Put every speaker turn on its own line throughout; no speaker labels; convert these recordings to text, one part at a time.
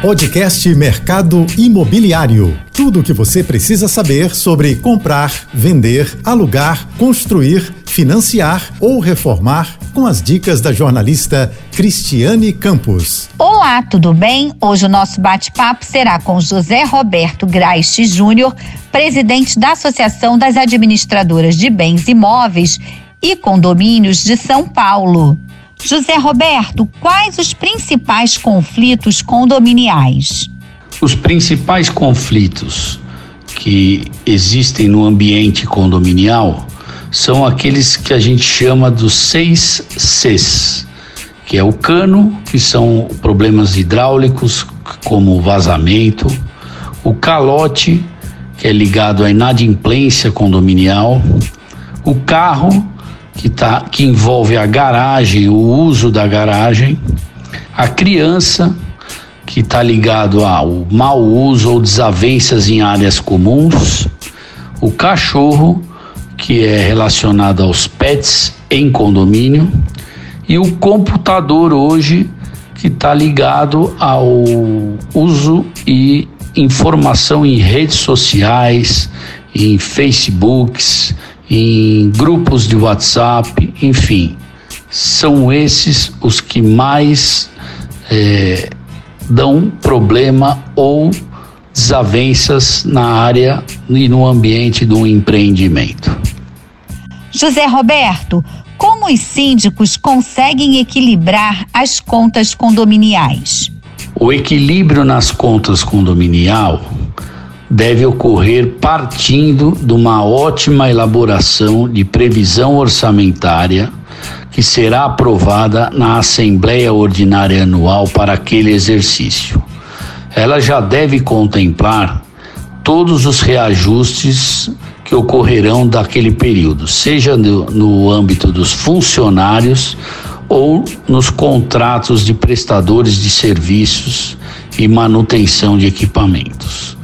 Podcast Mercado Imobiliário. Tudo o que você precisa saber sobre comprar, vender, alugar, construir, financiar ou reformar com as dicas da jornalista Cristiane Campos.
Olá, tudo bem? Hoje o nosso bate-papo será com José Roberto Graiste Júnior, presidente da Associação das Administradoras de Bens Imóveis e Condomínios de São Paulo. José Roberto, quais os principais conflitos condominiais?
Os principais conflitos que existem no ambiente condominial são aqueles que a gente chama dos seis Cs, que é o cano, que são problemas hidráulicos, como vazamento, o calote, que é ligado à inadimplência condominial, o carro, que, tá, que envolve a garagem, o uso da garagem, a criança, que está ligado ao mau uso ou desavenças em áreas comuns, o cachorro, que é relacionado aos pets em condomínio, e o computador hoje, que está ligado ao uso e informação em redes sociais, em Facebooks, em grupos de WhatsApp, enfim, são esses os que mais é, dão problema ou desavenças na área e no ambiente do empreendimento.
José Roberto, como os síndicos conseguem equilibrar as contas condominiais?
O equilíbrio nas contas condominial deve ocorrer partindo de uma ótima elaboração de previsão orçamentária que será aprovada na Assembleia Ordinária Anual para aquele exercício. Ela já deve contemplar todos os reajustes que ocorrerão daquele período, seja no, no âmbito dos funcionários ou nos contratos de prestadores de serviços e manutenção de equipamentos.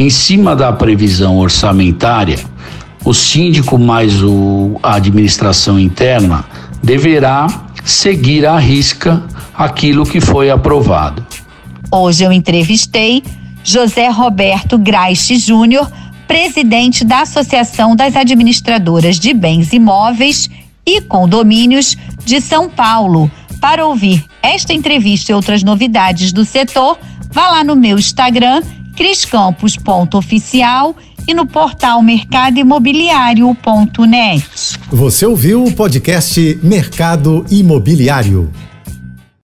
Em cima da previsão orçamentária, o síndico mais o, a administração interna deverá seguir à risca aquilo que foi aprovado.
Hoje eu entrevistei José Roberto Graiste Júnior, presidente da Associação das Administradoras de Bens Imóveis e Condomínios de São Paulo. Para ouvir esta entrevista e outras novidades do setor, vá lá no meu Instagram criscampos.oficial e no portal mercadoimobiliário.net.
Você ouviu o podcast Mercado Imobiliário.